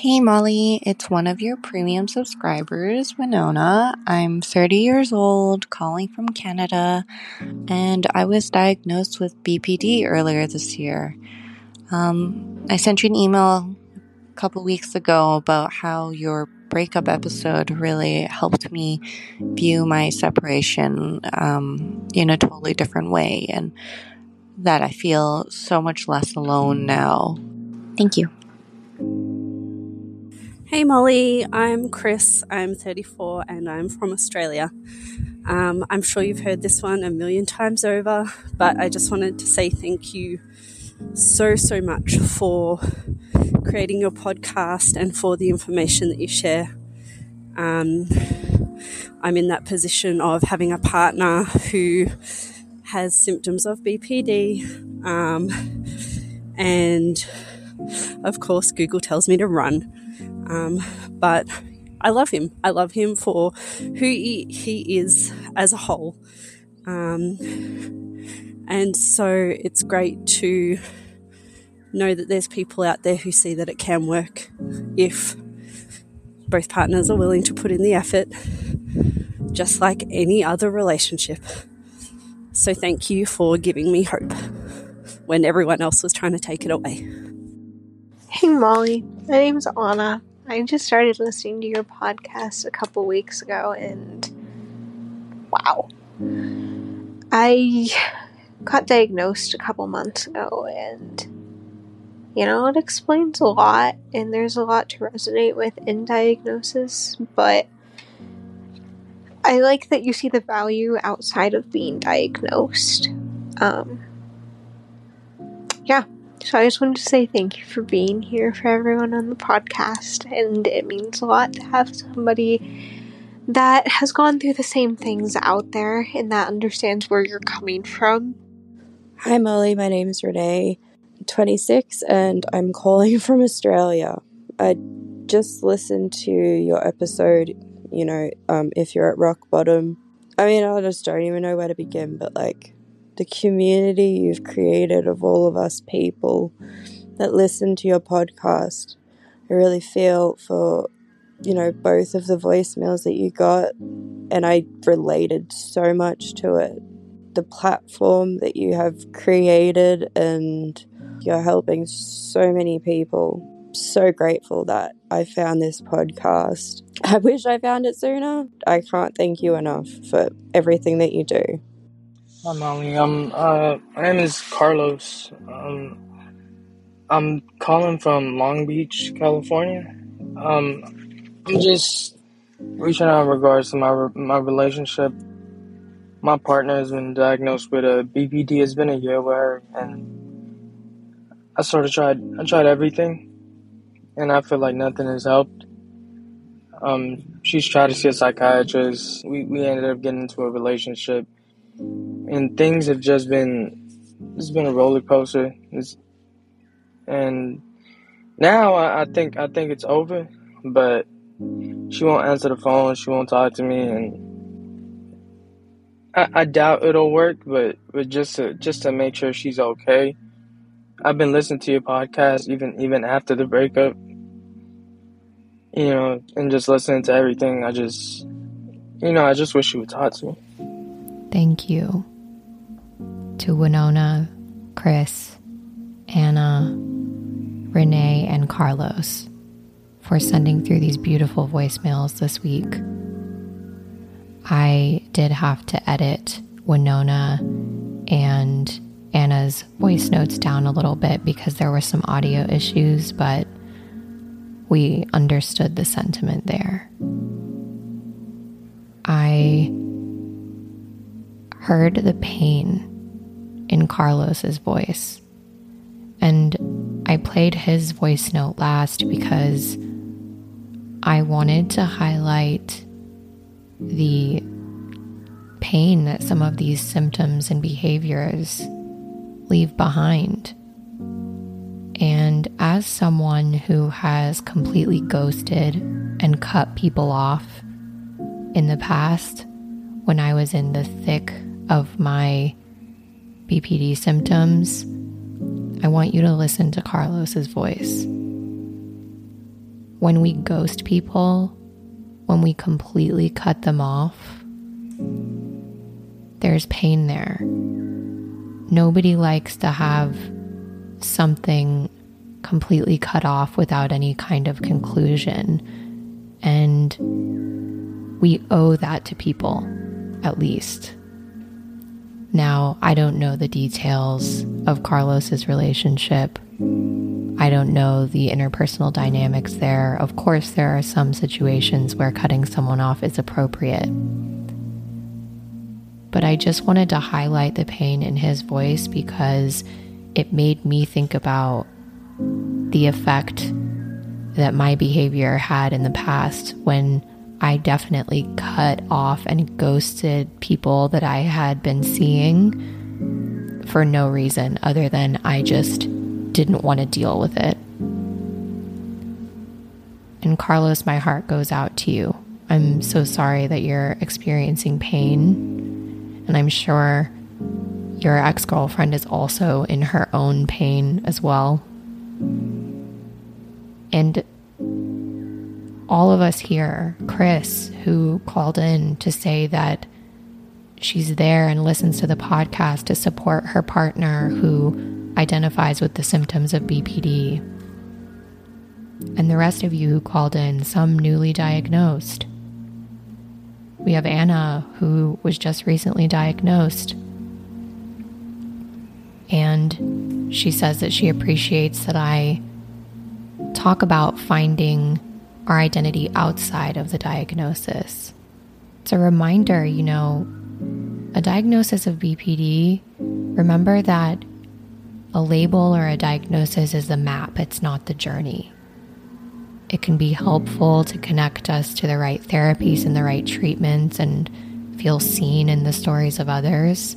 Hey Molly, it's one of your premium subscribers, Winona. I'm 30 years old, calling from Canada, and I was diagnosed with BPD earlier this year. Um, I sent you an email a couple weeks ago about how your breakup episode really helped me view my separation um, in a totally different way, and that I feel so much less alone now. Thank you. Hey Molly, I'm Chris. I'm 34 and I'm from Australia. Um, I'm sure you've heard this one a million times over, but I just wanted to say thank you so, so much for creating your podcast and for the information that you share. Um, I'm in that position of having a partner who has symptoms of BPD, um, and of course, Google tells me to run. Um, but I love him. I love him for who he, he is as a whole. Um, and so it's great to know that there's people out there who see that it can work if both partners are willing to put in the effort, just like any other relationship. So thank you for giving me hope when everyone else was trying to take it away. Hey Molly, my name's Anna. I just started listening to your podcast a couple weeks ago and wow. I got diagnosed a couple months ago and you know, it explains a lot and there's a lot to resonate with in diagnosis, but I like that you see the value outside of being diagnosed. Um, yeah, so I just wanted to say thank you for being here for everyone on the podcast, and it means a lot to have somebody that has gone through the same things out there and that understands where you're coming from. Hi, Molly. My name is Renee, 26, and I'm calling from Australia. I just listened to your episode, you know, um, if you're at rock bottom. I mean, I just don't even know where to begin, but like, the community you've created of all of us people that listen to your podcast. I really feel for, you know, both of the voicemails that you got, and I related so much to it. The platform that you have created, and you're helping so many people. So grateful that I found this podcast. I wish I found it sooner. I can't thank you enough for everything that you do. Hi, Molly. Um, uh, my name is Carlos. Um, I'm calling from Long Beach, California. Um, I'm just reaching out in regards to my my relationship. My partner has been diagnosed with a BPD. It's been a year with her, and I sort of tried. I tried everything, and I feel like nothing has helped. Um, she's tried to see a psychiatrist. We we ended up getting into a relationship and things have just been it's been a roller coaster. It's, and now I, I think I think it's over, but she won't answer the phone. She won't talk to me, and I, I doubt it'll work. But but just to just to make sure she's okay, I've been listening to your podcast even even after the breakup. You know, and just listening to everything. I just, you know, I just wish she would talk to me. Thank you to Winona, Chris, Anna, Renee, and Carlos for sending through these beautiful voicemails this week. I did have to edit Winona and Anna's voice notes down a little bit because there were some audio issues, but we understood the sentiment there. I heard the pain in Carlos's voice And I played his voice note last because I wanted to highlight the pain that some of these symptoms and behaviors leave behind. And as someone who has completely ghosted and cut people off in the past, when I was in the thick of my BPD symptoms, I want you to listen to Carlos's voice. When we ghost people, when we completely cut them off, there's pain there. Nobody likes to have something completely cut off without any kind of conclusion. And we owe that to people, at least. Now, I don't know the details of Carlos's relationship. I don't know the interpersonal dynamics there. Of course, there are some situations where cutting someone off is appropriate. But I just wanted to highlight the pain in his voice because it made me think about the effect that my behavior had in the past when I definitely cut off and ghosted people that I had been seeing for no reason other than I just didn't want to deal with it. And Carlos, my heart goes out to you. I'm so sorry that you're experiencing pain. And I'm sure your ex girlfriend is also in her own pain as well. And all of us here, Chris, who called in to say that she's there and listens to the podcast to support her partner who identifies with the symptoms of BPD. And the rest of you who called in, some newly diagnosed. We have Anna, who was just recently diagnosed. And she says that she appreciates that I talk about finding our identity outside of the diagnosis. It's a reminder, you know, a diagnosis of BPD, remember that a label or a diagnosis is the map, it's not the journey. It can be helpful to connect us to the right therapies and the right treatments and feel seen in the stories of others.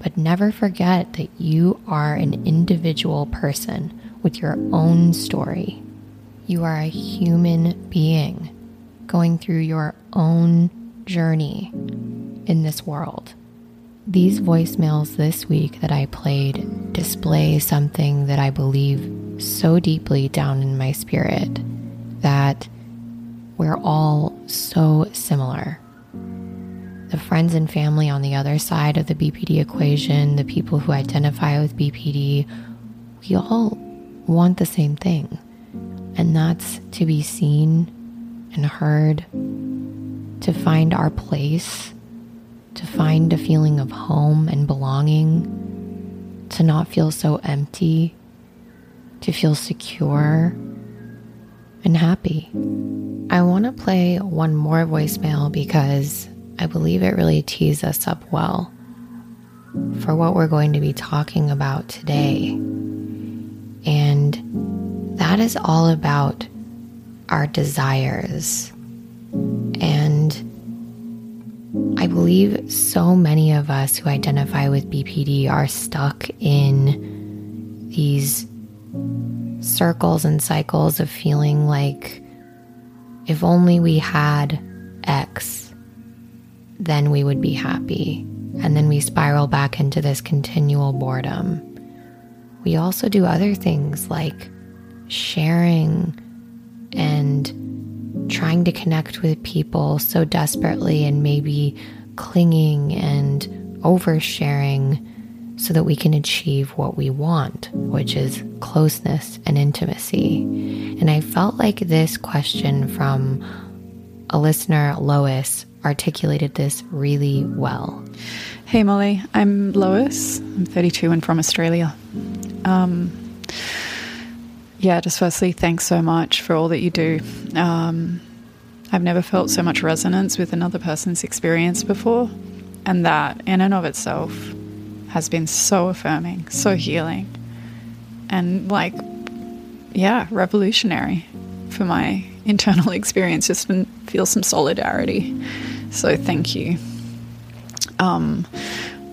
But never forget that you are an individual person with your own story. You are a human being going through your own journey in this world. These voicemails this week that I played display something that I believe so deeply down in my spirit that we're all so similar the friends and family on the other side of the BPD equation, the people who identify with BPD, we all want the same thing. And that's to be seen and heard, to find our place, to find a feeling of home and belonging, to not feel so empty, to feel secure and happy. I want to play one more voicemail because I believe it really tees us up well for what we're going to be talking about today. And that is all about our desires. And I believe so many of us who identify with BPD are stuck in these circles and cycles of feeling like if only we had X then we would be happy. And then we spiral back into this continual boredom. We also do other things like sharing and trying to connect with people so desperately and maybe clinging and oversharing so that we can achieve what we want, which is closeness and intimacy. And I felt like this question from a listener, Lois, articulated this really well. Hey, Molly. I'm Lois. I'm 32 and from Australia. Um, yeah, just firstly, thanks so much for all that you do. Um, I've never felt so much resonance with another person's experience before, and that, in and of itself, has been so affirming, so healing. and like, yeah, revolutionary for my internal experience just feel some solidarity. So thank you. Um,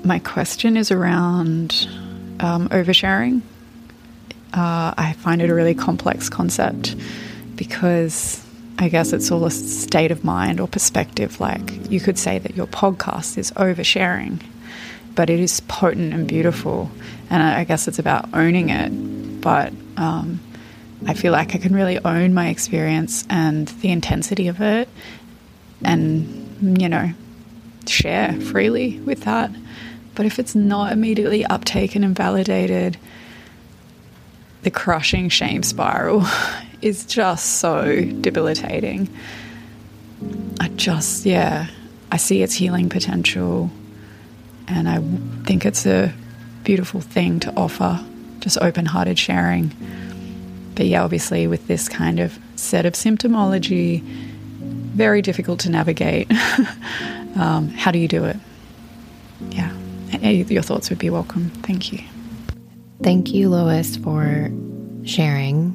my question is around um, oversharing. Uh, I find it a really complex concept because I guess it's all a state of mind or perspective. Like you could say that your podcast is oversharing, but it is potent and beautiful. And I guess it's about owning it. But um, I feel like I can really own my experience and the intensity of it and, you know, share freely with that. But if it's not immediately uptaken and validated, the crushing shame spiral is just so debilitating. I just, yeah, I see its healing potential and I think it's a beautiful thing to offer, just open hearted sharing. But yeah, obviously, with this kind of set of symptomology, very difficult to navigate. um, how do you do it? Yeah, your thoughts would be welcome. Thank you. Thank you, Lois, for sharing,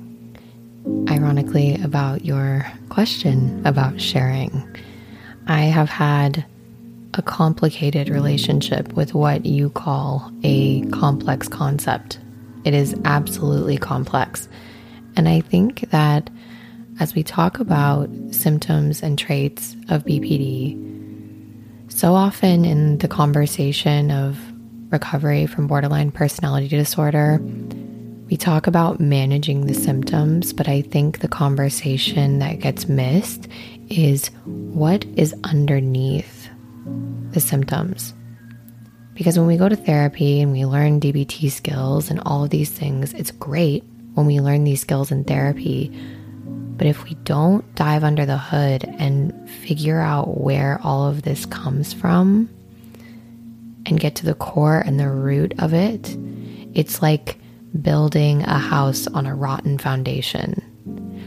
ironically, about your question about sharing. I have had a complicated relationship with what you call a complex concept. It is absolutely complex. And I think that as we talk about symptoms and traits of BPD, so often in the conversation of recovery from borderline personality disorder, we talk about managing the symptoms, but I think the conversation that gets missed is what is underneath the symptoms. Because when we go to therapy and we learn DBT skills and all of these things, it's great when we learn these skills in therapy. But if we don't dive under the hood and figure out where all of this comes from and get to the core and the root of it, it's like building a house on a rotten foundation.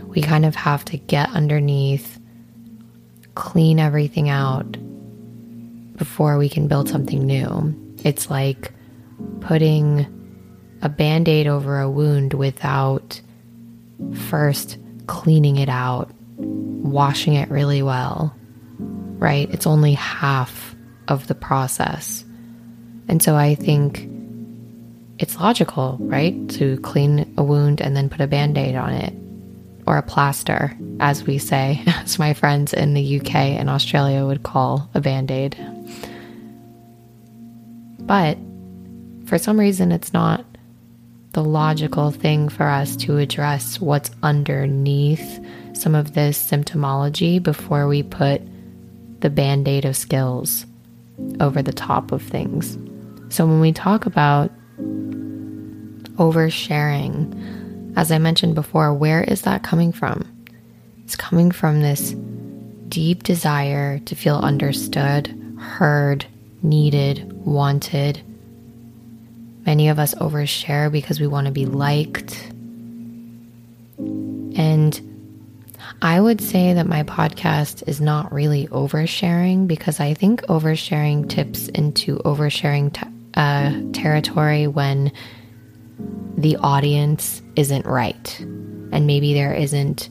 We kind of have to get underneath, clean everything out before we can build something new. It's like putting a band aid over a wound without first cleaning it out, washing it really well, right? It's only half of the process. And so I think it's logical, right? To clean a wound and then put a band aid on it or a plaster, as we say, as my friends in the UK and Australia would call a band aid. But for some reason, it's not the logical thing for us to address what's underneath some of this symptomology before we put the band aid of skills over the top of things. So when we talk about oversharing, as I mentioned before, where is that coming from? It's coming from this deep desire to feel understood, heard, needed, wanted, Many of us overshare because we want to be liked. And I would say that my podcast is not really oversharing because I think oversharing tips into oversharing t- uh, territory when the audience isn't right. And maybe there isn't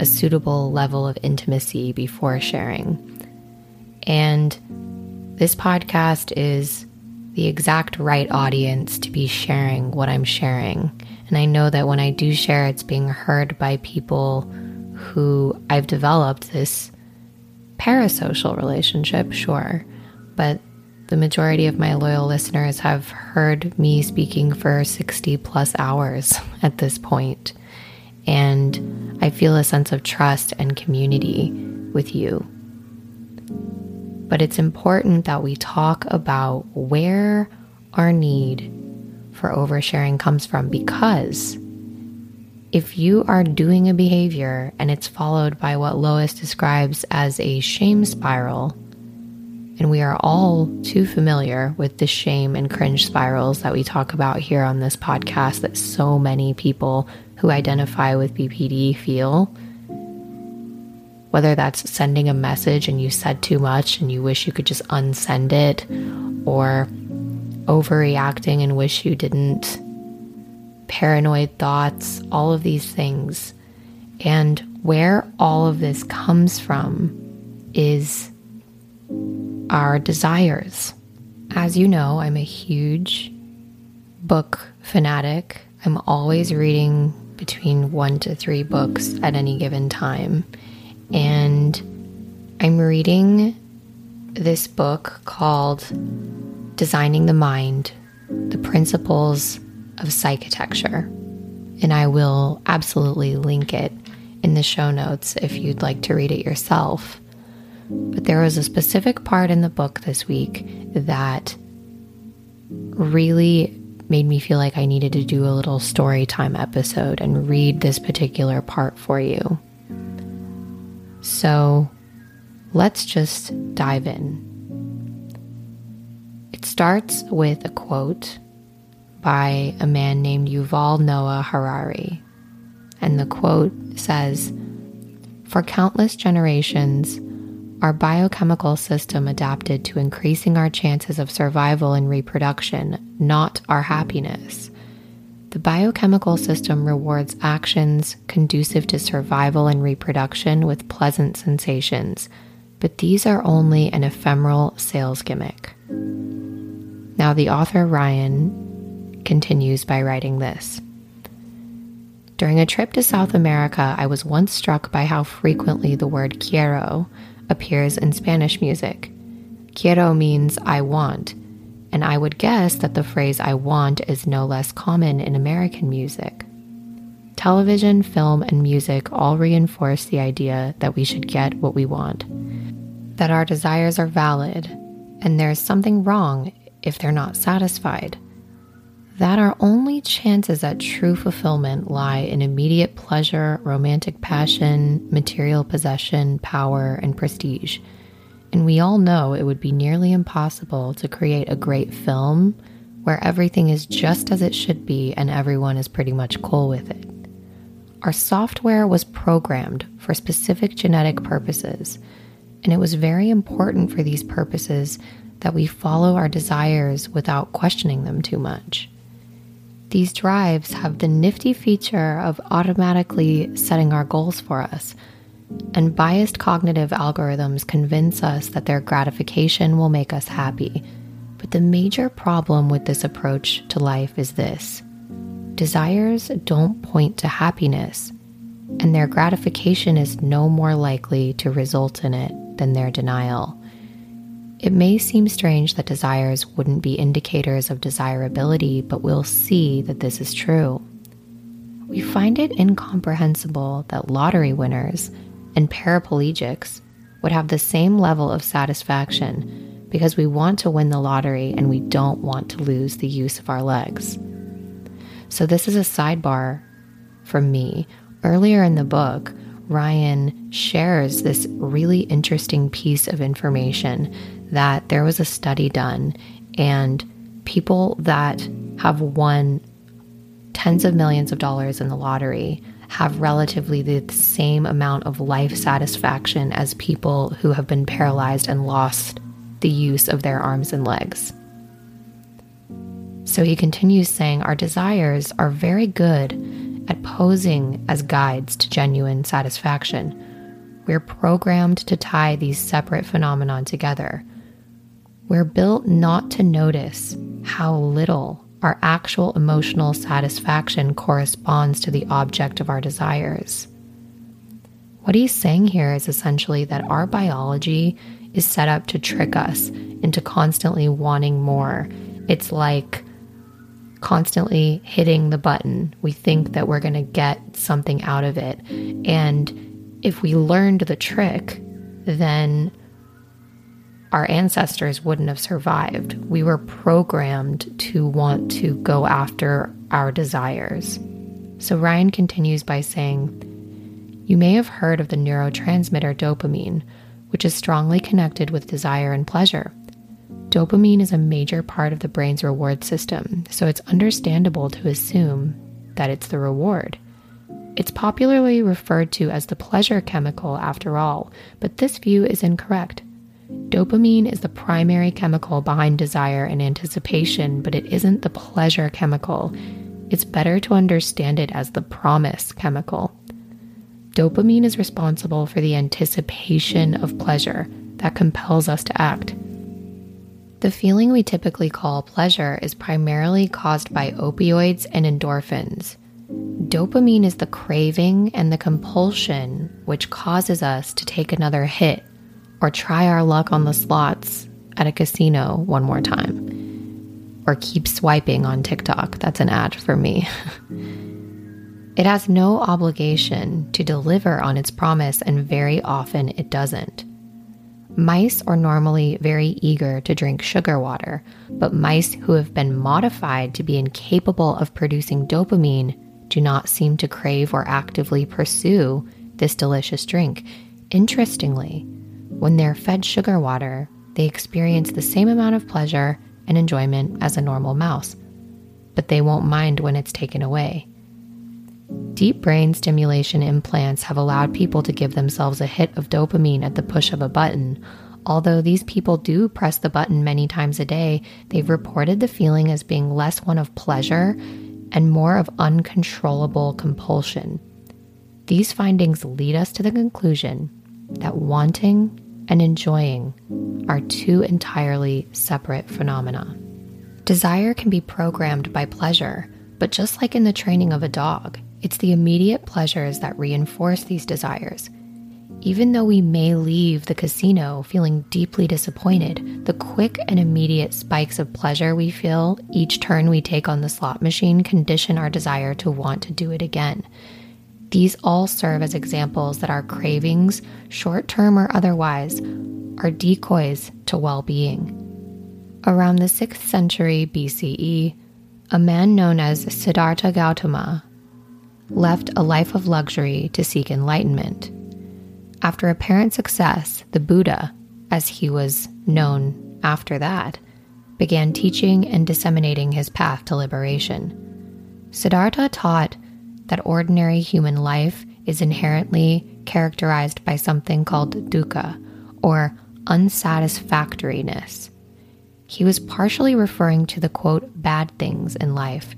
a suitable level of intimacy before sharing. And this podcast is the exact right audience to be sharing what I'm sharing. And I know that when I do share, it's being heard by people who I've developed this parasocial relationship, sure. But the majority of my loyal listeners have heard me speaking for 60 plus hours at this point. And I feel a sense of trust and community with you but it's important that we talk about where our need for oversharing comes from because if you are doing a behavior and it's followed by what Lois describes as a shame spiral, and we are all too familiar with the shame and cringe spirals that we talk about here on this podcast that so many people who identify with BPD feel whether that's sending a message and you said too much and you wish you could just unsend it, or overreacting and wish you didn't paranoid thoughts, all of these things. And where all of this comes from is our desires. As you know, I'm a huge book fanatic. I'm always reading between one to three books at any given time. And I'm reading this book called Designing the Mind The Principles of Psychitecture. And I will absolutely link it in the show notes if you'd like to read it yourself. But there was a specific part in the book this week that really made me feel like I needed to do a little story time episode and read this particular part for you. So let's just dive in. It starts with a quote by a man named Yuval Noah Harari. And the quote says For countless generations, our biochemical system adapted to increasing our chances of survival and reproduction, not our happiness. The biochemical system rewards actions conducive to survival and reproduction with pleasant sensations, but these are only an ephemeral sales gimmick. Now, the author Ryan continues by writing this. During a trip to South America, I was once struck by how frequently the word quiero appears in Spanish music. Quiero means I want, and I would guess that the phrase I want is no less common in American music. Television, film, and music all reinforce the idea that we should get what we want, that our desires are valid, and there's something wrong if they're not satisfied. That our only chances at true fulfillment lie in immediate pleasure, romantic passion, material possession, power, and prestige and we all know it would be nearly impossible to create a great film where everything is just as it should be and everyone is pretty much cool with it. Our software was programmed for specific genetic purposes, and it was very important for these purposes that we follow our desires without questioning them too much. These drives have the nifty feature of automatically setting our goals for us and biased cognitive algorithms convince us that their gratification will make us happy. But the major problem with this approach to life is this desires don't point to happiness, and their gratification is no more likely to result in it than their denial. It may seem strange that desires wouldn't be indicators of desirability, but we'll see that this is true. We find it incomprehensible that lottery winners and paraplegics would have the same level of satisfaction because we want to win the lottery and we don't want to lose the use of our legs. So, this is a sidebar from me. Earlier in the book, Ryan shares this really interesting piece of information that there was a study done, and people that have won tens of millions of dollars in the lottery have relatively the same amount of life satisfaction as people who have been paralyzed and lost the use of their arms and legs. So he continues saying, Our desires are very good at posing as guides to genuine satisfaction. We're programmed to tie these separate phenomena together. We're built not to notice how little our actual emotional satisfaction corresponds to the object of our desires. What he's saying here is essentially that our biology is set up to trick us into constantly wanting more. It's like constantly hitting the button. We think that we're going to get something out of it. And if we learned the trick, then our ancestors wouldn't have survived. We were programmed to want to go after our desires. So Ryan continues by saying, You may have heard of the neurotransmitter dopamine, which is strongly connected with desire and pleasure. Dopamine is a major part of the brain's reward system, so it's understandable to assume that it's the reward. It's popularly referred to as the pleasure chemical after all, but this view is incorrect. Dopamine is the primary chemical behind desire and anticipation, but it isn't the pleasure chemical. it's better to understand it as the promise chemical. Dopamine is responsible for the anticipation of pleasure that compels us to act. The feeling we typically call pleasure is primarily caused by opioids and endorphins. Dopamine is the craving and the compulsion which causes us to take another hit or try our luck on the slots at a casino one more time, or keep swiping on TikTok. That's an ad for me. it has no obligation to deliver on its promise, and very often it doesn't. Mice are normally very eager to drink sugar water, but mice who have been modified to be incapable of producing dopamine do not seem to crave or actively pursue this delicious drink. Interestingly, when they're fed sugar water, they experience the same amount of pleasure and enjoyment as a normal mouse, but they won't mind when it's taken away. Deep brain stimulation implants have allowed people to give themselves a hit of dopamine at the push of a button. Although these people do press the button many times a day, they've reported the feeling as being less one of pleasure and more of uncontrollable compulsion. These findings lead us to the conclusion that wanting and enjoying are two entirely separate phenomena. Desire can be programmed by pleasure, but just like in the training of a dog, it's the immediate pleasures that reinforce these desires. Even though we may leave the casino feeling deeply disappointed, the quick and immediate spikes of pleasure we feel each turn we take on the slot machine condition our desire to want to do it again. These all serve as examples that our cravings, short term or otherwise, are decoys to well being. Around the 6th century BCE, a man known as Siddhartha Gautama left a life of luxury to seek enlightenment. After apparent success, the Buddha, as he was known after that, began teaching and disseminating his path to liberation. Siddhartha taught that ordinary human life is inherently characterized by something called dukkha, or unsatisfactoriness. He was partially referring to the quote, bad things in life,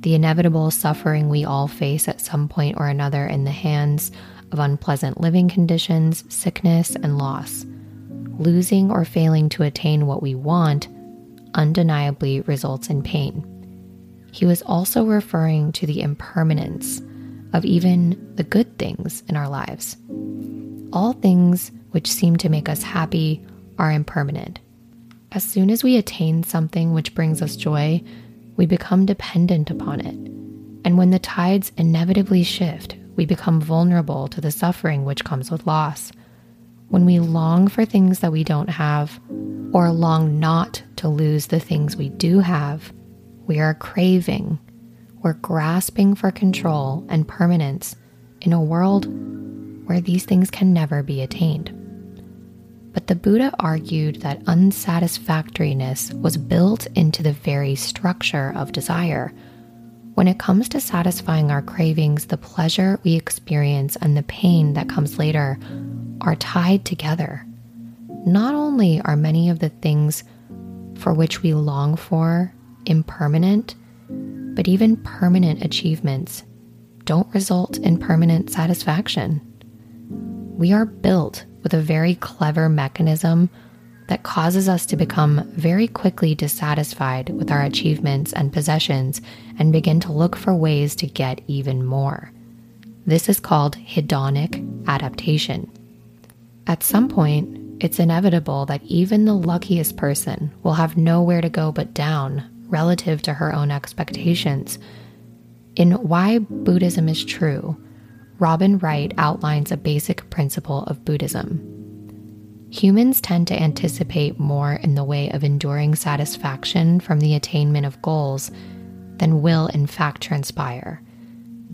the inevitable suffering we all face at some point or another in the hands of unpleasant living conditions, sickness, and loss. Losing or failing to attain what we want undeniably results in pain. He was also referring to the impermanence of even the good things in our lives. All things which seem to make us happy are impermanent. As soon as we attain something which brings us joy, we become dependent upon it. And when the tides inevitably shift, we become vulnerable to the suffering which comes with loss. When we long for things that we don't have, or long not to lose the things we do have, we are craving, we're grasping for control and permanence in a world where these things can never be attained. But the Buddha argued that unsatisfactoriness was built into the very structure of desire. When it comes to satisfying our cravings, the pleasure we experience and the pain that comes later are tied together. Not only are many of the things for which we long for impermanent, but even permanent achievements don't result in permanent satisfaction. We are built with a very clever mechanism that causes us to become very quickly dissatisfied with our achievements and possessions and begin to look for ways to get even more. This is called hedonic adaptation. At some point, it's inevitable that even the luckiest person will have nowhere to go but down relative to her own expectations. In Why Buddhism is True, Robert Wright outlines a basic principle of Buddhism. Humans tend to anticipate more in the way of enduring satisfaction from the attainment of goals than will in fact transpire.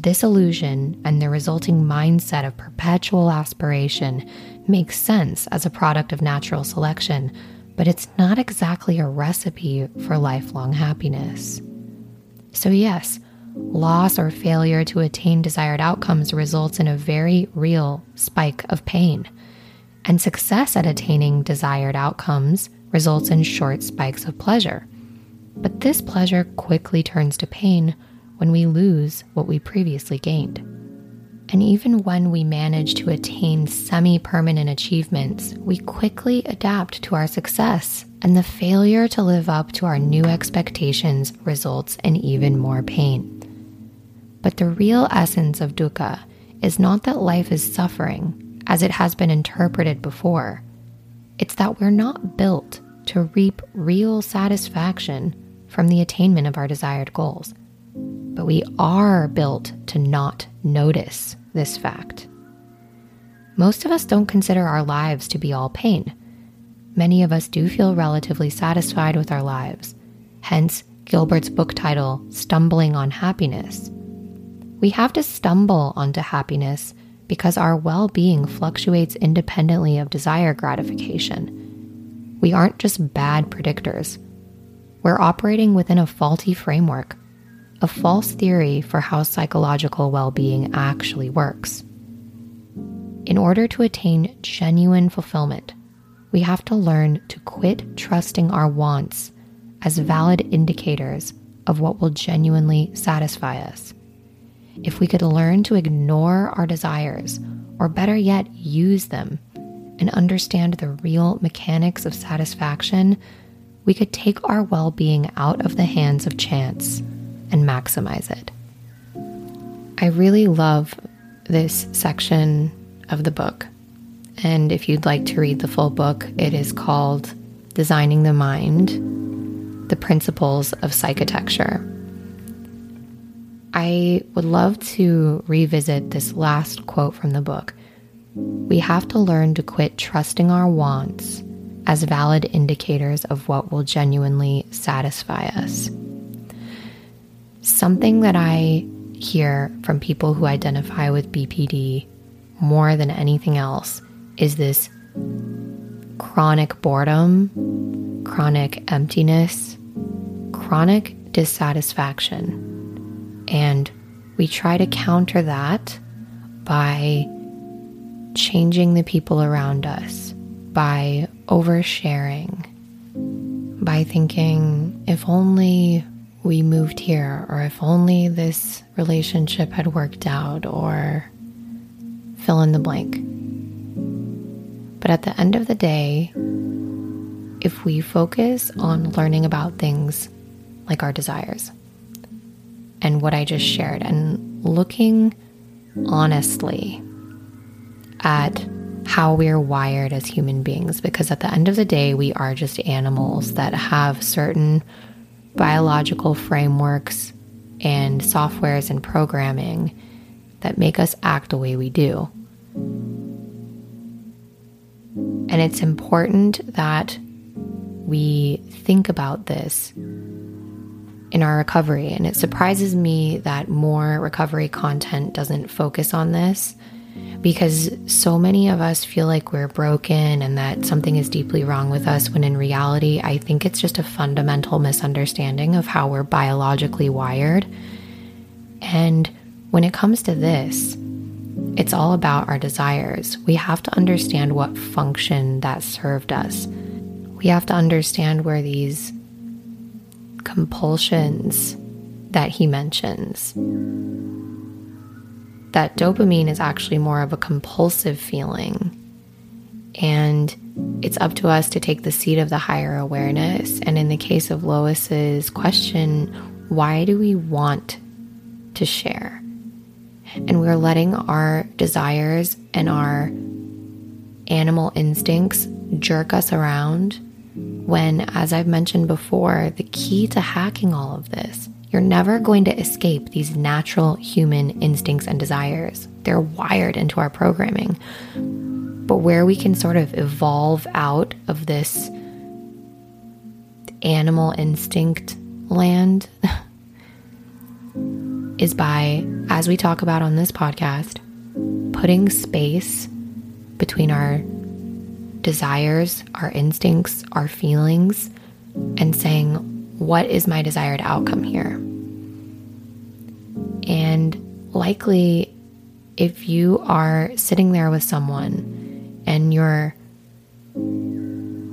This illusion and the resulting mindset of perpetual aspiration makes sense as a product of natural selection but it's not exactly a recipe for lifelong happiness. So, yes, loss or failure to attain desired outcomes results in a very real spike of pain. And success at attaining desired outcomes results in short spikes of pleasure. But this pleasure quickly turns to pain when we lose what we previously gained. And even when we manage to attain semi permanent achievements, we quickly adapt to our success, and the failure to live up to our new expectations results in even more pain. But the real essence of dukkha is not that life is suffering, as it has been interpreted before. It's that we're not built to reap real satisfaction from the attainment of our desired goals. But we are built to not notice this fact. Most of us don't consider our lives to be all pain. Many of us do feel relatively satisfied with our lives, hence Gilbert's book title, Stumbling on Happiness. We have to stumble onto happiness because our well being fluctuates independently of desire gratification. We aren't just bad predictors, we're operating within a faulty framework, a false theory for how psychological well being actually works. In order to attain genuine fulfillment, we have to learn to quit trusting our wants as valid indicators of what will genuinely satisfy us. If we could learn to ignore our desires, or better yet, use them, and understand the real mechanics of satisfaction, we could take our well being out of the hands of chance and maximize it. I really love this section of the book. And if you'd like to read the full book, it is called Designing the Mind The Principles of Psychitecture. I would love to revisit this last quote from the book. We have to learn to quit trusting our wants as valid indicators of what will genuinely satisfy us. Something that I hear from people who identify with BPD more than anything else is this chronic boredom, chronic emptiness, chronic dissatisfaction. And we try to counter that by changing the people around us, by oversharing, by thinking, if only we moved here, or if only this relationship had worked out, or fill in the blank. But at the end of the day, if we focus on learning about things like our desires and what I just shared, and looking honestly at how we're wired as human beings, because at the end of the day, we are just animals that have certain biological frameworks and softwares and programming that make us act the way we do. And it's important that we think about this in our recovery. And it surprises me that more recovery content doesn't focus on this because so many of us feel like we're broken and that something is deeply wrong with us when in reality, I think it's just a fundamental misunderstanding of how we're biologically wired. And when it comes to this, it's all about our desires. We have to understand what function that served us. We have to understand where these compulsions that he mentions, that dopamine is actually more of a compulsive feeling. And it's up to us to take the seat of the higher awareness. And in the case of Lois's question, why do we want to share? and we're letting our desires and our animal instincts jerk us around when, as I've mentioned before, the key to hacking all of this, you're never going to escape these natural human instincts and desires. They're wired into our programming. But where we can sort of evolve out of this animal instinct land is by, as we talk about on this podcast, putting space between our desires, our instincts, our feelings, and saying, what is my desired outcome here? And likely, if you are sitting there with someone and your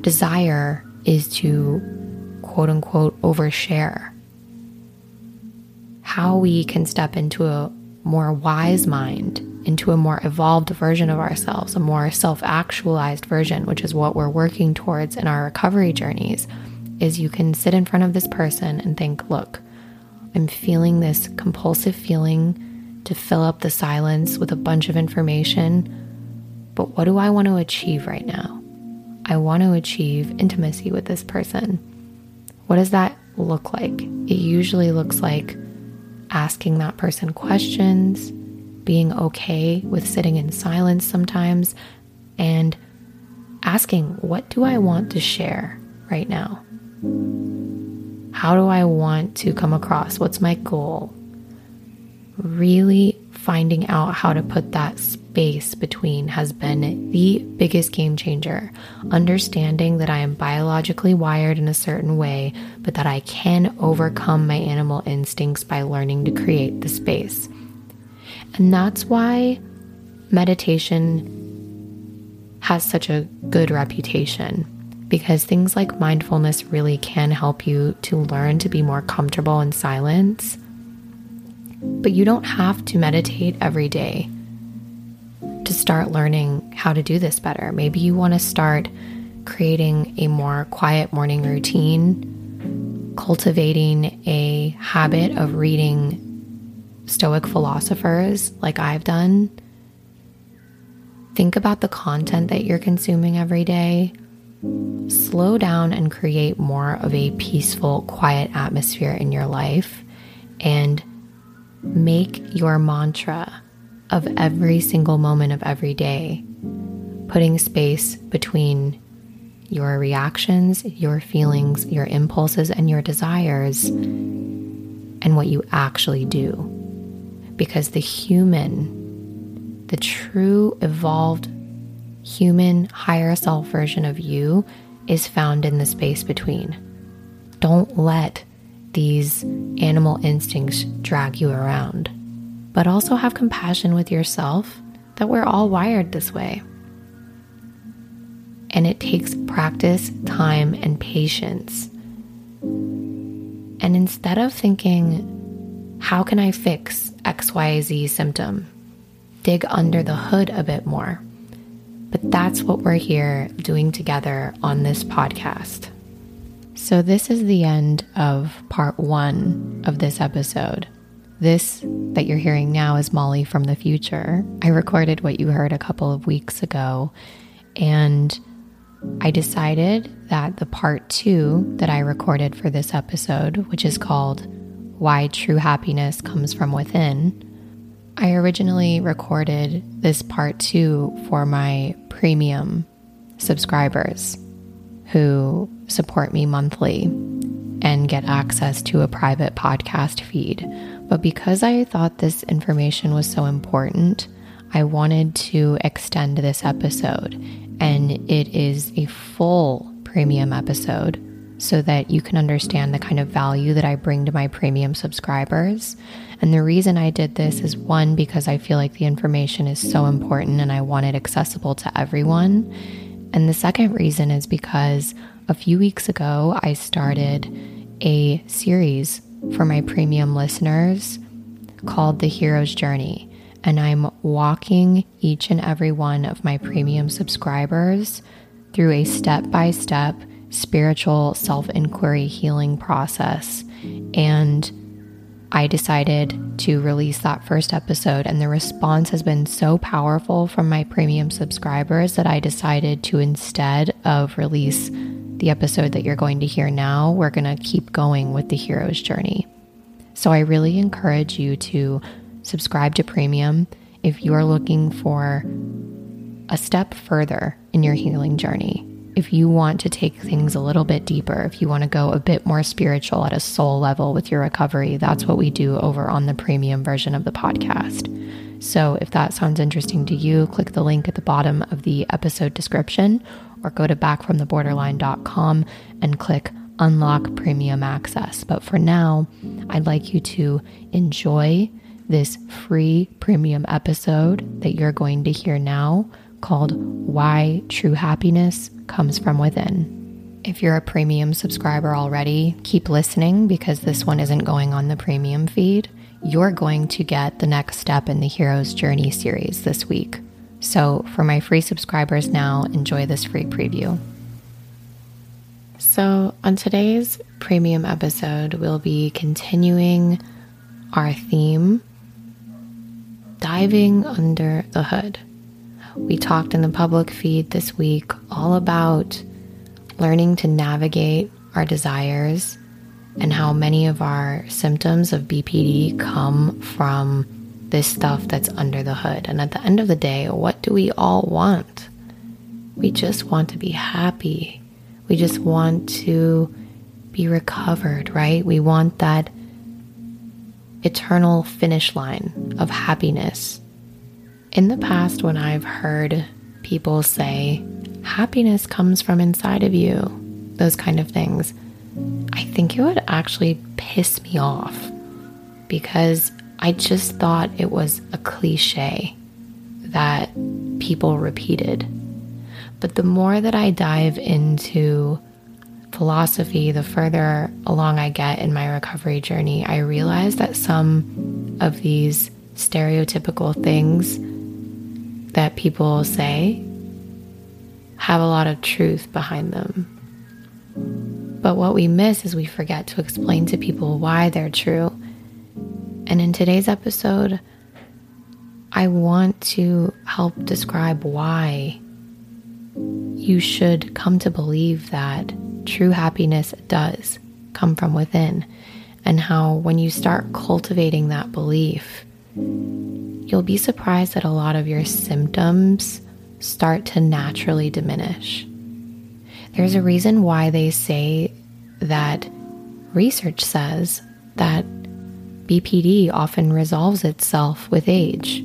desire is to quote unquote overshare, how we can step into a more wise mind, into a more evolved version of ourselves, a more self actualized version, which is what we're working towards in our recovery journeys, is you can sit in front of this person and think, look, I'm feeling this compulsive feeling to fill up the silence with a bunch of information, but what do I want to achieve right now? I want to achieve intimacy with this person. What does that look like? It usually looks like asking that person questions, being okay with sitting in silence sometimes, and asking, What do I want to share right now? How do I want to come across? What's my goal? Really finding out how to put that space between has been the biggest game changer. Understanding that I am biologically wired in a certain way, but that I can overcome my animal instincts by learning to create the space. And that's why meditation has such a good reputation because things like mindfulness really can help you to learn to be more comfortable in silence. But you don't have to meditate every day to start learning how to do this better. Maybe you want to start creating a more quiet morning routine, cultivating a habit of reading Stoic philosophers like I've done. Think about the content that you're consuming every day. Slow down and create more of a peaceful, quiet atmosphere in your life and make your mantra of every single moment of every day, putting space between your reactions, your feelings, your impulses, and your desires, and what you actually do. Because the human, the true evolved human higher self version of you is found in the space between. Don't let these animal instincts drag you around but also have compassion with yourself that we're all wired this way. And it takes practice, time, and patience. And instead of thinking, how can I fix XYZ symptom? Dig under the hood a bit more. But that's what we're here doing together on this podcast. So, this is the end of part one of this episode. This that you're hearing now is Molly from the future. I recorded what you heard a couple of weeks ago, and I decided that the part two that I recorded for this episode, which is called Why True Happiness Comes From Within, I originally recorded this part two for my premium subscribers who support me monthly and get access to a private podcast feed but because I thought this information was so important, I wanted to extend this episode. And it is a full premium episode so that you can understand the kind of value that I bring to my premium subscribers. And the reason I did this is one, because I feel like the information is so important and I want it accessible to everyone. And the second reason is because a few weeks ago, I started a series for my premium listeners called The Hero's Journey. And I'm walking each and every one of my premium subscribers through a step by step spiritual self inquiry healing process. And I decided to release that first episode, and the response has been so powerful from my premium subscribers that I decided to instead of release the episode that you're going to hear now, we're going to keep going with the hero's journey. So I really encourage you to subscribe to Premium if you are looking for a step further in your healing journey. If you want to take things a little bit deeper, if you want to go a bit more spiritual at a soul level with your recovery, that's what we do over on the premium version of the podcast. So, if that sounds interesting to you, click the link at the bottom of the episode description or go to backfromtheborderline.com and click unlock premium access. But for now, I'd like you to enjoy this free premium episode that you're going to hear now called Why True Happiness Comes From Within. If you're a premium subscriber already, keep listening because this one isn't going on the premium feed. you're going to get the next step in the Hero's Journey series this week. So, for my free subscribers now, enjoy this free preview. So, on today's premium episode, we'll be continuing our theme diving under the hood. We talked in the public feed this week all about learning to navigate our desires and how many of our symptoms of BPD come from this stuff that's under the hood. And at the end of the day, what do we all want? We just want to be happy. We just want to be recovered, right? We want that eternal finish line of happiness. In the past, when I've heard people say, happiness comes from inside of you, those kind of things, I think it would actually piss me off because I just thought it was a cliche that people repeated. But the more that I dive into philosophy, the further along I get in my recovery journey, I realize that some of these stereotypical things that people say have a lot of truth behind them. But what we miss is we forget to explain to people why they're true. And in today's episode, I want to help describe why you should come to believe that true happiness does come from within, and how when you start cultivating that belief, you'll be surprised that a lot of your symptoms start to naturally diminish. There's a reason why they say that research says that BPD often resolves itself with age.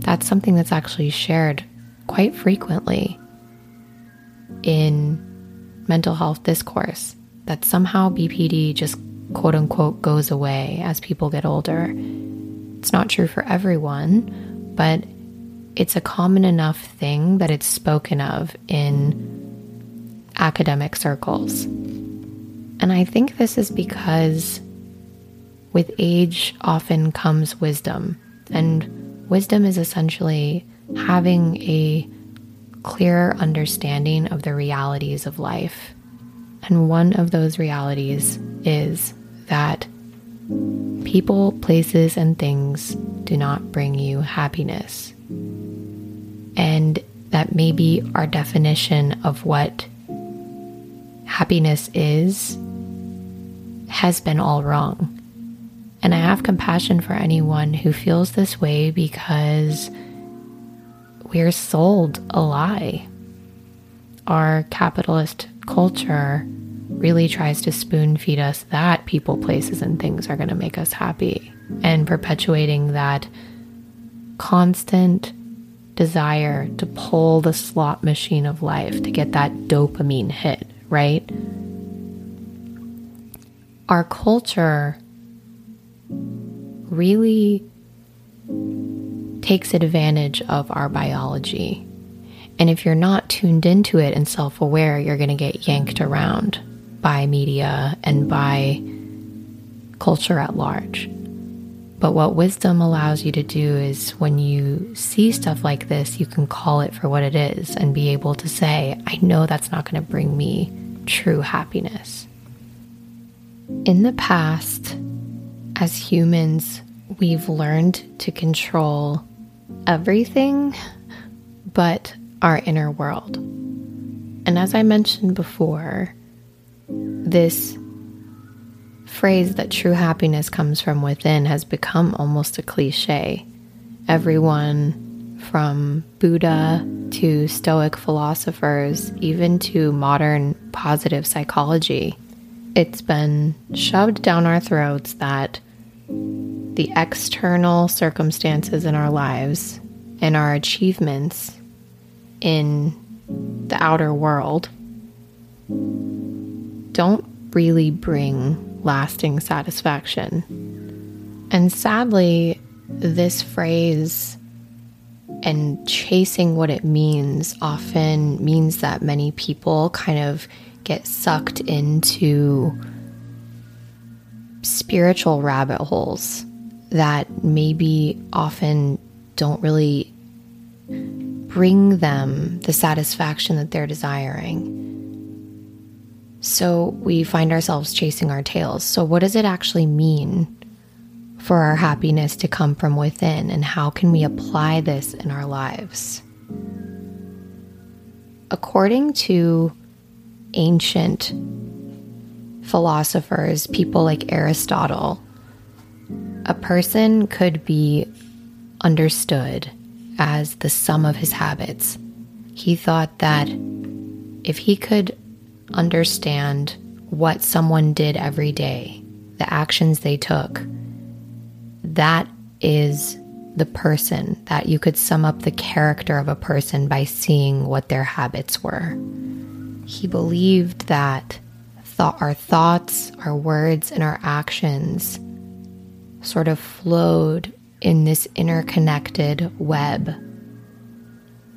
That's something that's actually shared quite frequently in mental health discourse that somehow BPD just quote unquote goes away as people get older. It's not true for everyone, but it's a common enough thing that it's spoken of in academic circles. And I think this is because with age often comes wisdom, and wisdom is essentially having a clearer understanding of the realities of life. And one of those realities is that people, places, and things do not bring you happiness. And that maybe our definition of what happiness is has been all wrong. And I have compassion for anyone who feels this way because we're sold a lie. Our capitalist culture really tries to spoon feed us that people, places, and things are going to make us happy and perpetuating that constant desire to pull the slot machine of life to get that dopamine hit, right? Our culture really takes advantage of our biology. And if you're not tuned into it and self aware, you're going to get yanked around by media and by culture at large. But what wisdom allows you to do is when you see stuff like this, you can call it for what it is and be able to say, I know that's not going to bring me true happiness. In the past, as humans, we've learned to control everything but our inner world. And as I mentioned before, this phrase that true happiness comes from within has become almost a cliche. Everyone from Buddha to Stoic philosophers, even to modern positive psychology, it's been shoved down our throats that the external circumstances in our lives and our achievements in the outer world don't really bring lasting satisfaction. And sadly, this phrase and chasing what it means often means that many people kind of get sucked into spiritual rabbit holes that maybe often don't really bring them the satisfaction that they're desiring. So we find ourselves chasing our tails. So, what does it actually mean for our happiness to come from within, and how can we apply this in our lives? According to ancient philosophers, people like Aristotle, a person could be understood as the sum of his habits. He thought that if he could understand what someone did every day, the actions they took, that is the person, that you could sum up the character of a person by seeing what their habits were. He believed that thought, our thoughts, our words, and our actions sort of flowed in this interconnected web.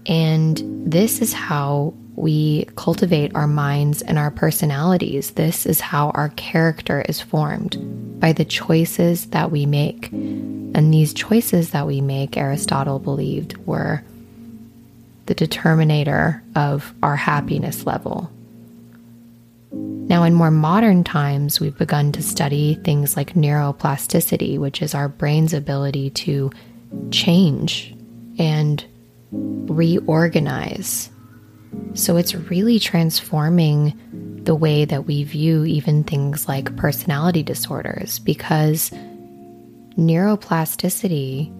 And this is how we cultivate our minds and our personalities. This is how our character is formed by the choices that we make. And these choices that we make, Aristotle believed, were the determinator of our happiness level. Now, in more modern times, we've begun to study things like neuroplasticity, which is our brain's ability to change and reorganize. So it's really transforming the way that we view even things like personality disorders because neuroplasticity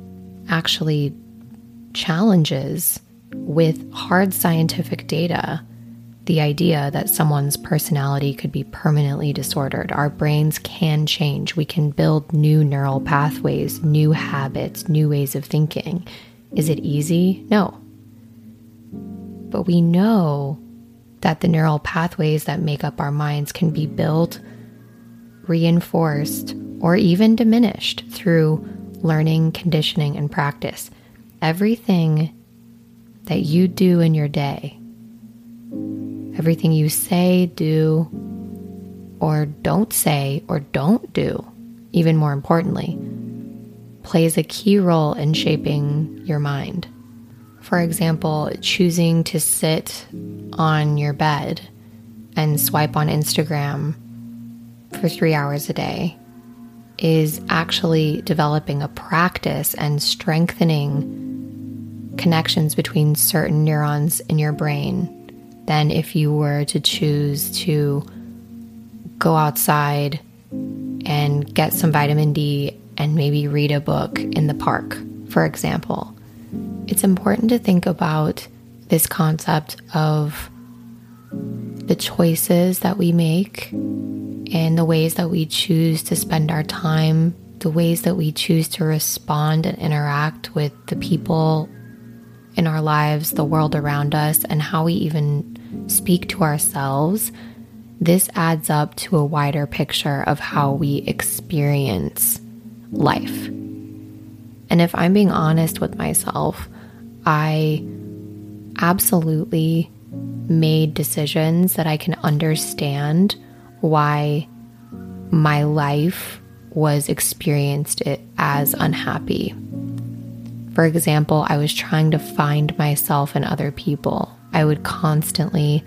actually challenges with hard scientific data the idea that someone's personality could be permanently disordered. Our brains can change. We can build new neural pathways, new habits, new ways of thinking. Is it easy? No. But we know that the neural pathways that make up our minds can be built, reinforced, or even diminished through learning, conditioning, and practice. Everything that you do in your day Everything you say, do, or don't say, or don't do, even more importantly, plays a key role in shaping your mind. For example, choosing to sit on your bed and swipe on Instagram for three hours a day is actually developing a practice and strengthening connections between certain neurons in your brain than if you were to choose to go outside and get some vitamin D and maybe read a book in the park, for example. It's important to think about this concept of the choices that we make and the ways that we choose to spend our time, the ways that we choose to respond and interact with the people in our lives, the world around us, and how we even speak to ourselves, this adds up to a wider picture of how we experience life. And if I'm being honest with myself, I absolutely made decisions that I can understand why my life was experienced it as unhappy. For example, I was trying to find myself in other people. I would constantly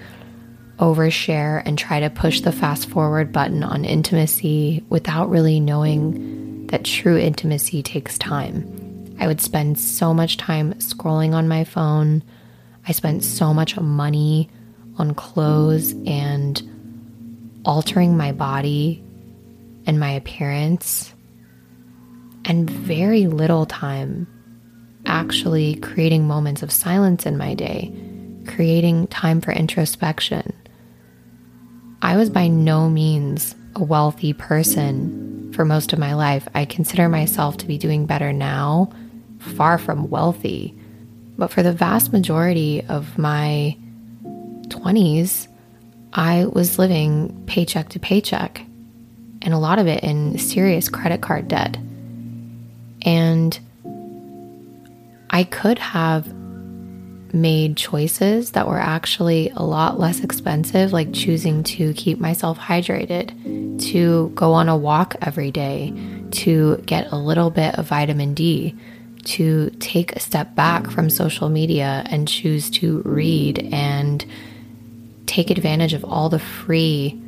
overshare and try to push the fast forward button on intimacy without really knowing that true intimacy takes time. I would spend so much time scrolling on my phone. I spent so much money on clothes and altering my body and my appearance, and very little time actually creating moments of silence in my day creating time for introspection. I was by no means a wealthy person for most of my life. I consider myself to be doing better now, far from wealthy. But for the vast majority of my 20s, I was living paycheck to paycheck, and a lot of it in serious credit card debt. And I could have made choices that were actually a lot less expensive, like choosing to keep myself hydrated, to go on a walk every day, to get a little bit of vitamin D, to take a step back from social media and choose to read and take advantage of all the free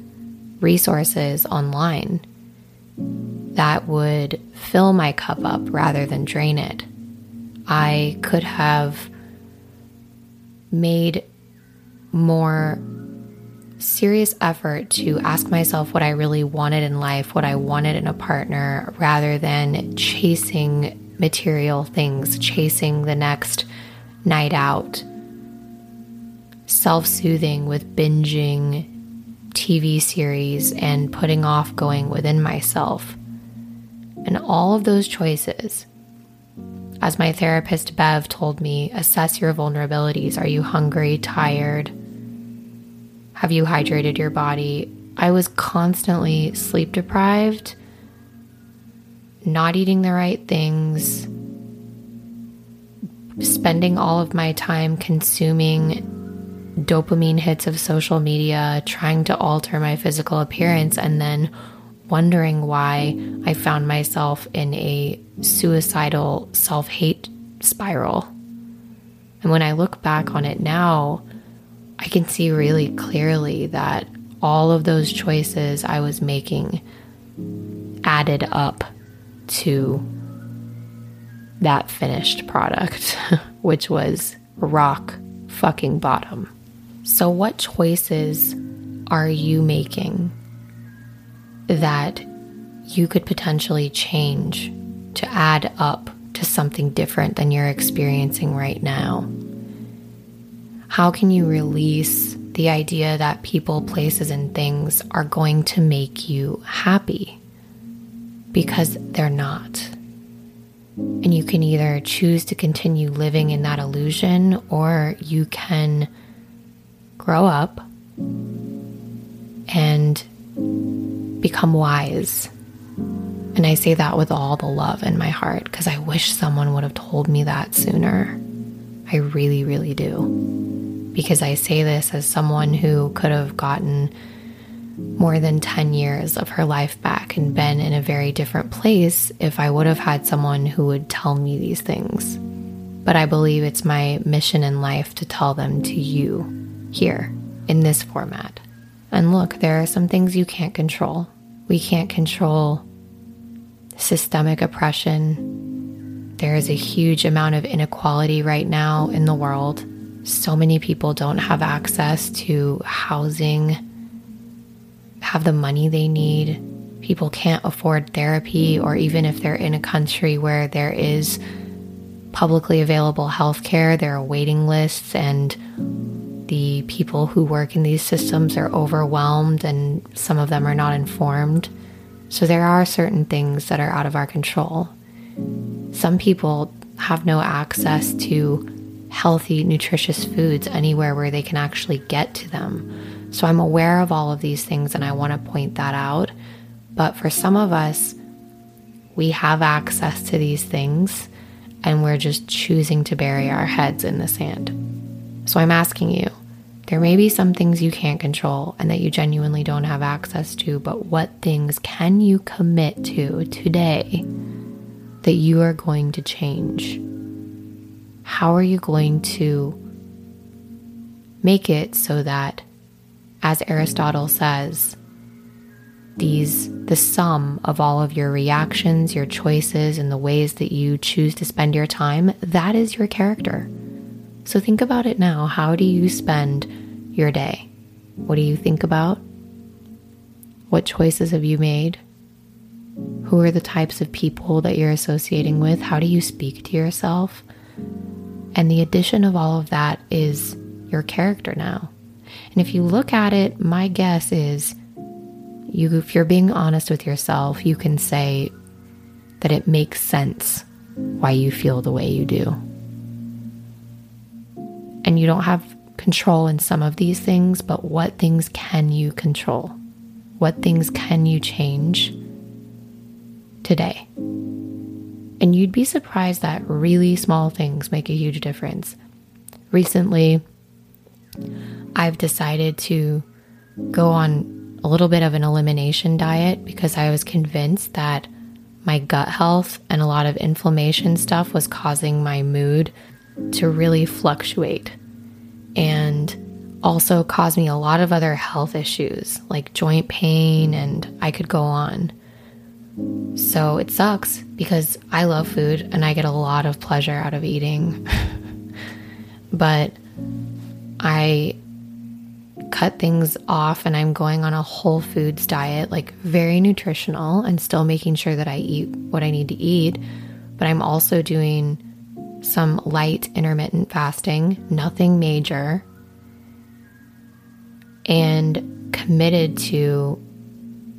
resources online that would fill my cup up rather than drain it. I could have made more serious effort to ask myself what I really wanted in life, what I wanted in a partner, rather than chasing material things, chasing the next night out, self soothing with binging TV series and putting off going within myself. And all of those choices, as my therapist Bev told me, assess your vulnerabilities. Are you hungry, tired? Have you hydrated your body? I was constantly sleep deprived, not eating the right things, spending all of my time consuming dopamine hits of social media, trying to alter my physical appearance, and then wondering why I found myself in a suicidal self hate spiral. And when I look back on it now, I can see really clearly that all of those choices I was making added up to that finished product, which was rock fucking bottom. So, what choices are you making that you could potentially change to add up to something different than you're experiencing right now? How can you release the idea that people, places, and things are going to make you happy? Because they're not. And you can either choose to continue living in that illusion or you can grow up and become wise. And I say that with all the love in my heart because I wish someone would have told me that sooner. I really, really do because I say this as someone who could have gotten more than 10 years of her life back and been in a very different place if I would have had someone who would tell me these things. But I believe it's my mission in life to tell them to you here in this format. And look, there are some things you can't control. We can't control systemic oppression. There is a huge amount of inequality right now in the world so many people don't have access to housing, have the money they need. People can't afford therapy, or even if they're in a country where there is publicly available health care, there are waiting lists, and the people who work in these systems are overwhelmed, and some of them are not informed. So there are certain things that are out of our control. Some people have no access to healthy, nutritious foods anywhere where they can actually get to them. So I'm aware of all of these things and I want to point that out. But for some of us, we have access to these things and we're just choosing to bury our heads in the sand. So I'm asking you, there may be some things you can't control and that you genuinely don't have access to, but what things can you commit to today that you are going to change? how are you going to make it so that, as Aristotle says, these the sum of all of your reactions, your choices, and the ways that you choose to spend your time, that is your character. So think about it now. How do you spend your day? What do you think about? What choices have you made? Who are the types of people that you're associating with? How do you speak to yourself? And the addition of all of that is your character now. And if you look at it, my guess is you if you're being honest with yourself, you can say that it makes sense why you feel the way you do. And you don't have control in some of these things, but what things can you control? What things can you change today? And you'd be surprised that really small things make a huge difference. Recently, I've decided to go on a little bit of an elimination diet because I was convinced that my gut health and a lot of inflammation stuff was causing my mood to really fluctuate and also caused me a lot of other health issues like joint pain, and I could go on. So it sucks because I love food and I get a lot of pleasure out of eating. but I cut things off and I'm going on a whole foods diet, like very nutritional and still making sure that I eat what I need to eat. But I'm also doing some light intermittent fasting, nothing major, and committed to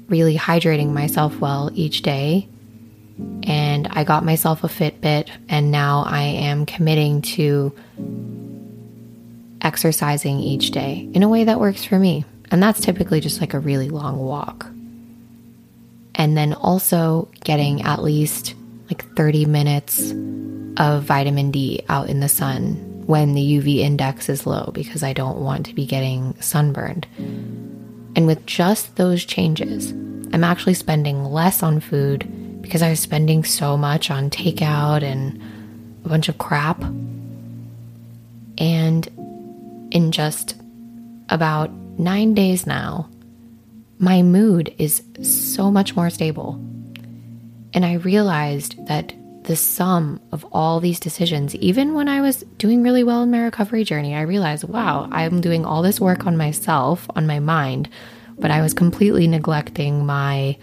really hydrating myself well each day. And I got myself a Fitbit, and now I am committing to exercising each day in a way that works for me. And that's typically just like a really long walk. And then also getting at least like 30 minutes of vitamin D out in the sun when the UV index is low because I don't want to be getting sunburned. And with just those changes, I'm actually spending less on food because I was spending so much on takeout and a bunch of crap. And in just about nine days now, my mood is so much more stable. And I realized that the sum of all these decisions, even when I was doing really well in my recovery journey, I realized, wow, I'm doing all this work on myself, on my mind, but I was completely neglecting my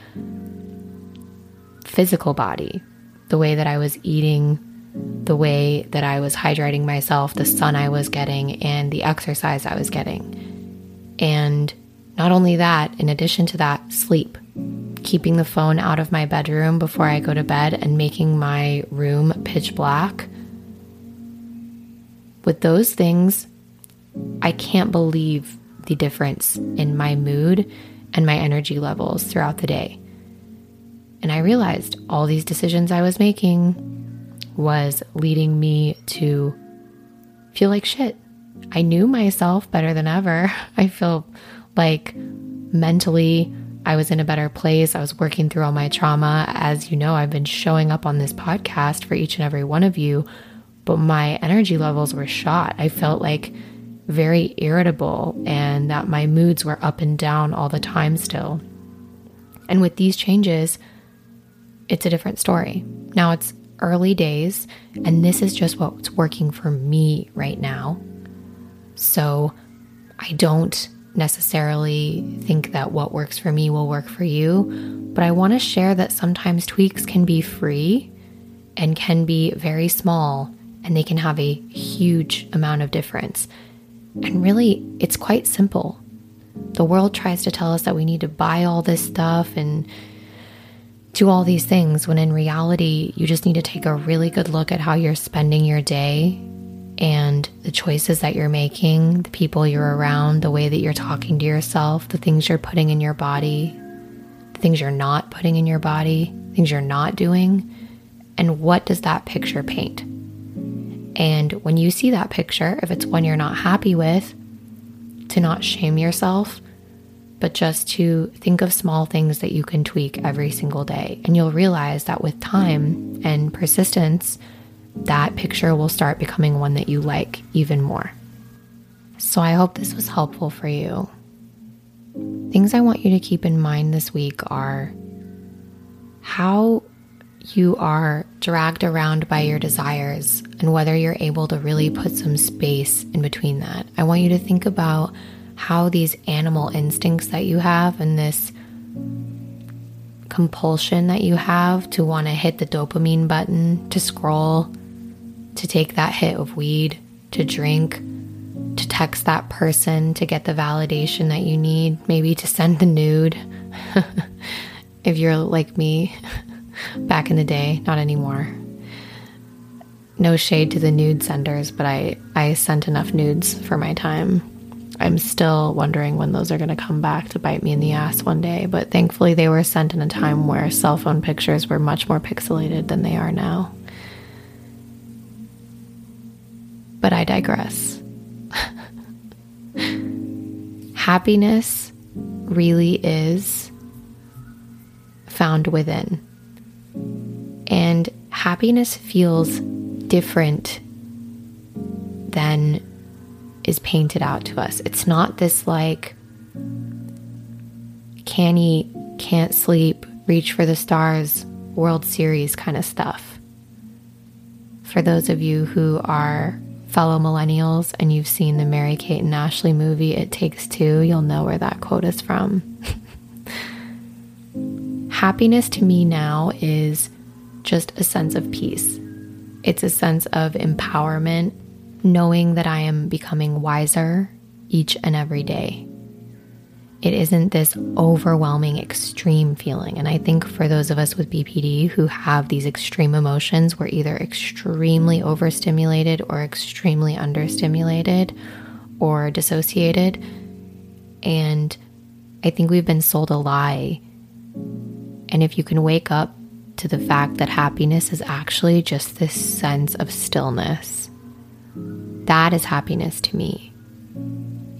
physical body, the way that I was eating, the way that I was hydrating myself, the sun I was getting, and the exercise I was getting. And not only that, in addition to that, sleep keeping the phone out of my bedroom before I go to bed and making my room pitch black. With those things, I can't believe the difference in my mood and my energy levels throughout the day. And I realized all these decisions I was making was leading me to feel like shit. I knew myself better than ever. I feel like mentally I was in a better place. I was working through all my trauma. As you know, I've been showing up on this podcast for each and every one of you, but my energy levels were shot. I felt like very irritable and that my moods were up and down all the time still. And with these changes, it's a different story. Now it's early days, and this is just what's working for me right now. So I don't necessarily think that what works for me will work for you, but I want to share that sometimes tweaks can be free and can be very small and they can have a huge amount of difference. And really, it's quite simple. The world tries to tell us that we need to buy all this stuff and do all these things when in reality, you just need to take a really good look at how you're spending your day and the choices that you're making, the people you're around, the way that you're talking to yourself, the things you're putting in your body, the things you're not putting in your body, things you're not doing, and what does that picture paint? And when you see that picture, if it's one you're not happy with, to not shame yourself, but just to think of small things that you can tweak every single day. And you'll realize that with time and persistence, that picture will start becoming one that you like even more. So I hope this was helpful for you. Things I want you to keep in mind this week are how you are dragged around by your desires and whether you're able to really put some space in between that. I want you to think about how these animal instincts that you have and this compulsion that you have to want to hit the dopamine button, to scroll, to take that hit of weed, to drink, to text that person to get the validation that you need, maybe to send the nude. if you're like me back in the day, not anymore. No shade to the nude senders, but I, I sent enough nudes for my time. I'm still wondering when those are going to come back to bite me in the ass one day, but thankfully they were sent in a time where cell phone pictures were much more pixelated than they are now. but I digress. Happiness really is found within. And happiness feels different than is painted out to us. It's not this like can eat, can't sleep, reach for the stars, World Series kind of stuff. For those of you who are fellow millennials and you've seen the Mary Kate and Ashley movie, It Takes Two, you'll know where that quote is from. Happiness to me now is just a sense of peace. It's a sense of empowerment, knowing that I am becoming wiser each and every day. It isn't this overwhelming, extreme feeling. And I think for those of us with BPD who have these extreme emotions, we're either extremely overstimulated or extremely understimulated or dissociated. And I think we've been sold a lie. And if you can wake up to the fact that happiness is actually just this sense of stillness, that is happiness to me.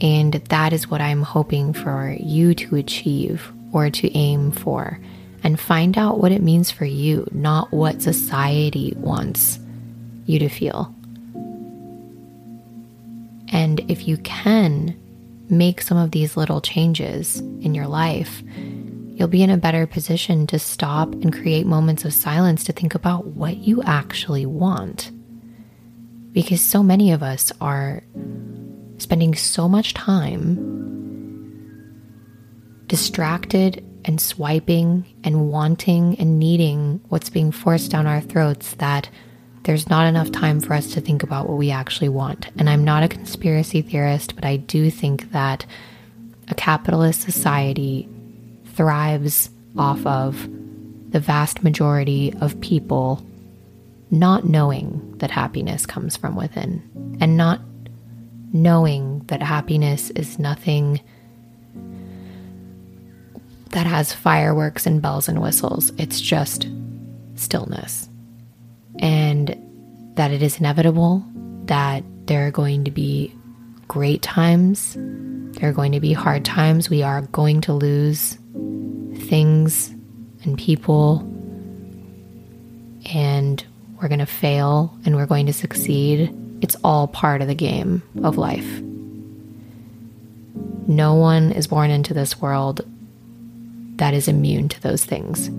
And that is what I'm hoping for you to achieve or to aim for. And find out what it means for you, not what society wants you to feel. And if you can make some of these little changes in your life, you'll be in a better position to stop and create moments of silence to think about what you actually want. Because so many of us are spending so much time distracted and swiping and wanting and needing what's being forced down our throats that there's not enough time for us to think about what we actually want. And I'm not a conspiracy theorist, but I do think that a capitalist society thrives off of the vast majority of people not knowing that happiness comes from within and not knowing that happiness is nothing that has fireworks and bells and whistles. It's just stillness. And that it is inevitable, that there are going to be great times, there are going to be hard times. We are going to lose things and people, and we're going to fail and we're going to succeed. It's all part of the game of life. No one is born into this world that is immune to those things.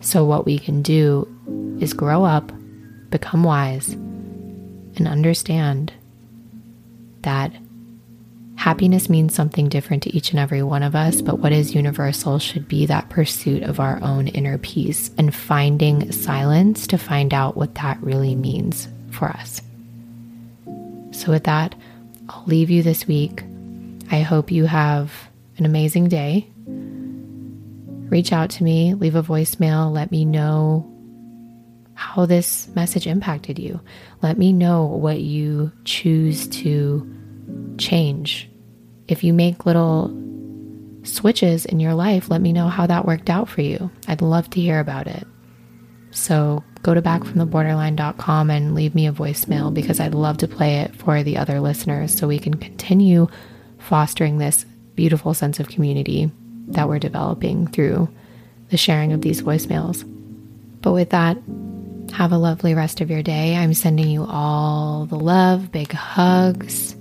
So, what we can do is grow up, become wise, and understand that happiness means something different to each and every one of us, but what is universal should be that pursuit of our own inner peace and finding silence to find out what that really means for us. So, with that, I'll leave you this week. I hope you have an amazing day. Reach out to me, leave a voicemail, let me know how this message impacted you. Let me know what you choose to change. If you make little switches in your life, let me know how that worked out for you. I'd love to hear about it. So go to backfromtheborderline.com and leave me a voicemail because I'd love to play it for the other listeners so we can continue fostering this beautiful sense of community that we're developing through the sharing of these voicemails. But with that, have a lovely rest of your day. I'm sending you all the love, big hugs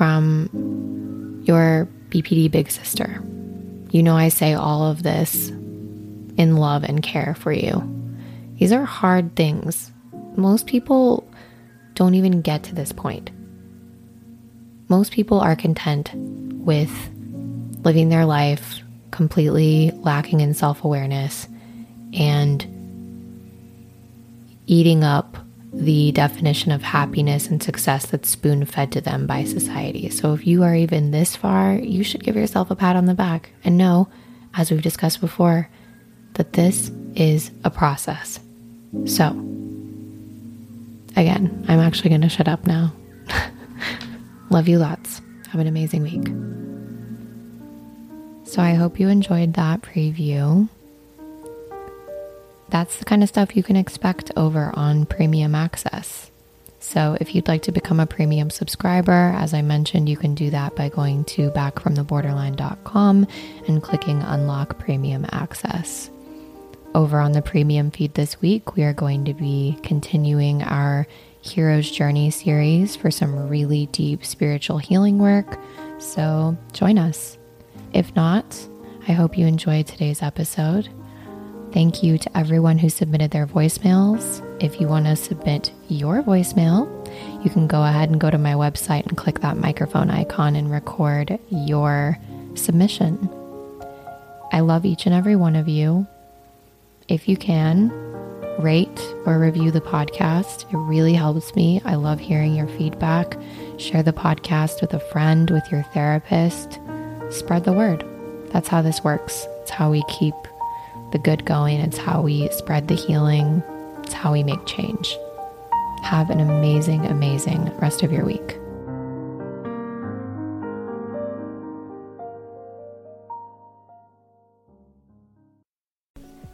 from your BPD big sister. You know, I say all of this in love and care for you. These are hard things. Most people don't even get to this point. Most people are content with living their life completely lacking in self awareness and eating up the definition of happiness and success that's spoon fed to them by society. So, if you are even this far, you should give yourself a pat on the back and know, as we've discussed before, that this is a process. So, again, I'm actually going to shut up now. Love you lots. Have an amazing week. So, I hope you enjoyed that preview. That's the kind of stuff you can expect over on Premium Access. So, if you'd like to become a premium subscriber, as I mentioned, you can do that by going to backfromtheborderline.com and clicking Unlock Premium Access. over on the premium feed this week, we are going to be continuing our Hero's Journey series for some really deep spiritual healing work. So join us. If not, I hope you enjoyed today's episode. Thank you to everyone who submitted their voicemails. If you want to submit your voicemail, you can go ahead and go to my website and click that microphone icon and record your submission. I love each and every one of you. If you can, rate or review the podcast. It really helps me. I love hearing your feedback. Share the podcast with a friend, with your therapist. Spread the word. That's how this works. It's how we keep the good going. It's how we spread the healing. It's how we make change. Have an amazing, amazing rest of your week.